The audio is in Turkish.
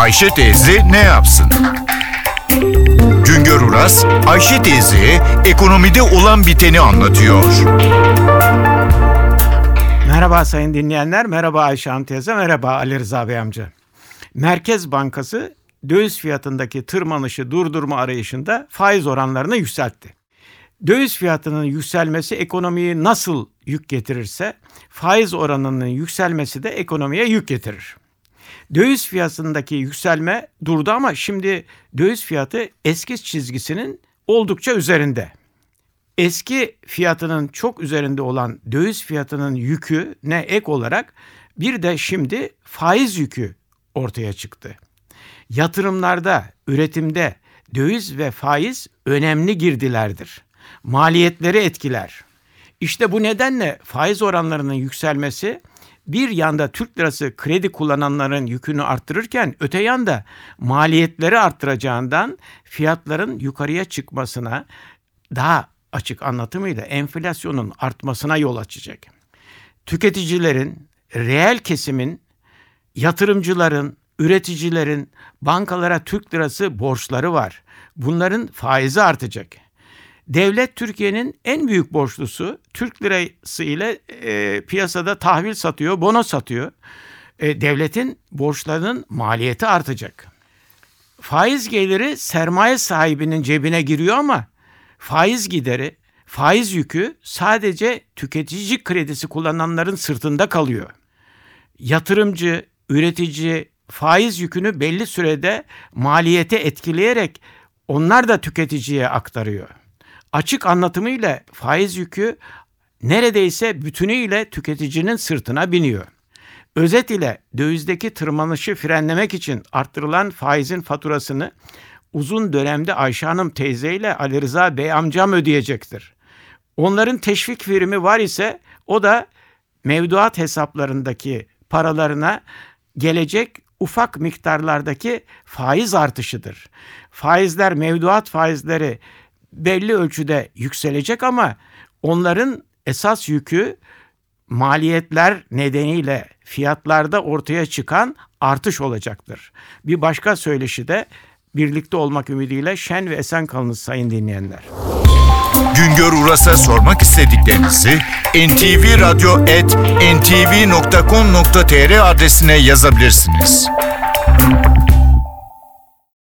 Ayşe teyze ne yapsın? Güngör Uras, Ayşe teyze ekonomide olan biteni anlatıyor. Merhaba sayın dinleyenler, merhaba Ayşe Hanım teyze, merhaba Ali Rıza Bey amca. Merkez Bankası döviz fiyatındaki tırmanışı durdurma arayışında faiz oranlarını yükseltti. Döviz fiyatının yükselmesi ekonomiyi nasıl yük getirirse faiz oranının yükselmesi de ekonomiye yük getirir. Döviz fiyatındaki yükselme durdu ama şimdi döviz fiyatı eski çizgisinin oldukça üzerinde. Eski fiyatının çok üzerinde olan döviz fiyatının yükü ne ek olarak bir de şimdi faiz yükü ortaya çıktı. Yatırımlarda, üretimde döviz ve faiz önemli girdilerdir. Maliyetleri etkiler. İşte bu nedenle faiz oranlarının yükselmesi bir yanda Türk lirası kredi kullananların yükünü arttırırken öte yanda maliyetleri arttıracağından fiyatların yukarıya çıkmasına daha açık anlatımıyla enflasyonun artmasına yol açacak. Tüketicilerin, reel kesimin, yatırımcıların, üreticilerin bankalara Türk lirası borçları var. Bunların faizi artacak. Devlet Türkiye'nin en büyük borçlusu Türk lirası ile e, piyasada tahvil satıyor, bono satıyor. E, devletin borçlarının maliyeti artacak. Faiz geliri sermaye sahibinin cebine giriyor ama faiz gideri, faiz yükü sadece tüketici kredisi kullananların sırtında kalıyor. Yatırımcı, üretici faiz yükünü belli sürede maliyete etkileyerek onlar da tüketiciye aktarıyor. Açık anlatımıyla faiz yükü neredeyse bütünüyle tüketicinin sırtına biniyor. Özet ile dövizdeki tırmanışı frenlemek için arttırılan faizin faturasını uzun dönemde Ayşe Hanım teyze ile Ali Rıza Bey amcam ödeyecektir. Onların teşvik firmi var ise o da mevduat hesaplarındaki paralarına gelecek ufak miktarlardaki faiz artışıdır. Faizler, mevduat faizleri belli ölçüde yükselecek ama onların esas yükü maliyetler nedeniyle fiyatlarda ortaya çıkan artış olacaktır. Bir başka söyleşi de birlikte olmak ümidiyle şen ve esen kalınız sayın dinleyenler. Güngör Uras'a sormak istediklerinizi ntvradio.com.tr adresine yazabilirsiniz.